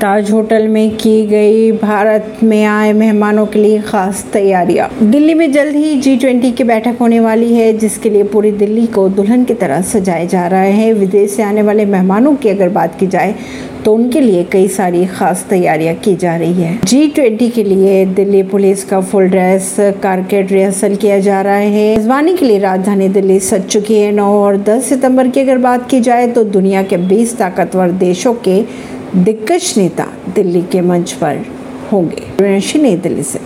ताज hotel में की गई भारत में आए मेहमानों के लिए खास तैयारियाँ। दिल्ली में जल्द ही जी ट्वेंटी की बैठक होने वाली है, जिसके लिए पूरी दिल्ली को दुल्हन की तरह सजाया जा रहा है। विदेश से आने वाले मेहमानों की अगर बात की जाए तो उनके लिए कई सारी खास तैयारियाँ की जा रही है। जी ट्वेंटी के लिए दिल्ली पुलिस का फुल ड्रेस कारकेट रिहर्सल किया जा रहा है। मेजबानी के लिए राजधानी दिल्ली सज चुकी है। नौ और दस सितंबर की अगर बात की जाए तो दुनिया के बीस ताकतवर देशों के दिग्गज नेता दिल्ली के मंच पर होंगे। नई दिल्ली से।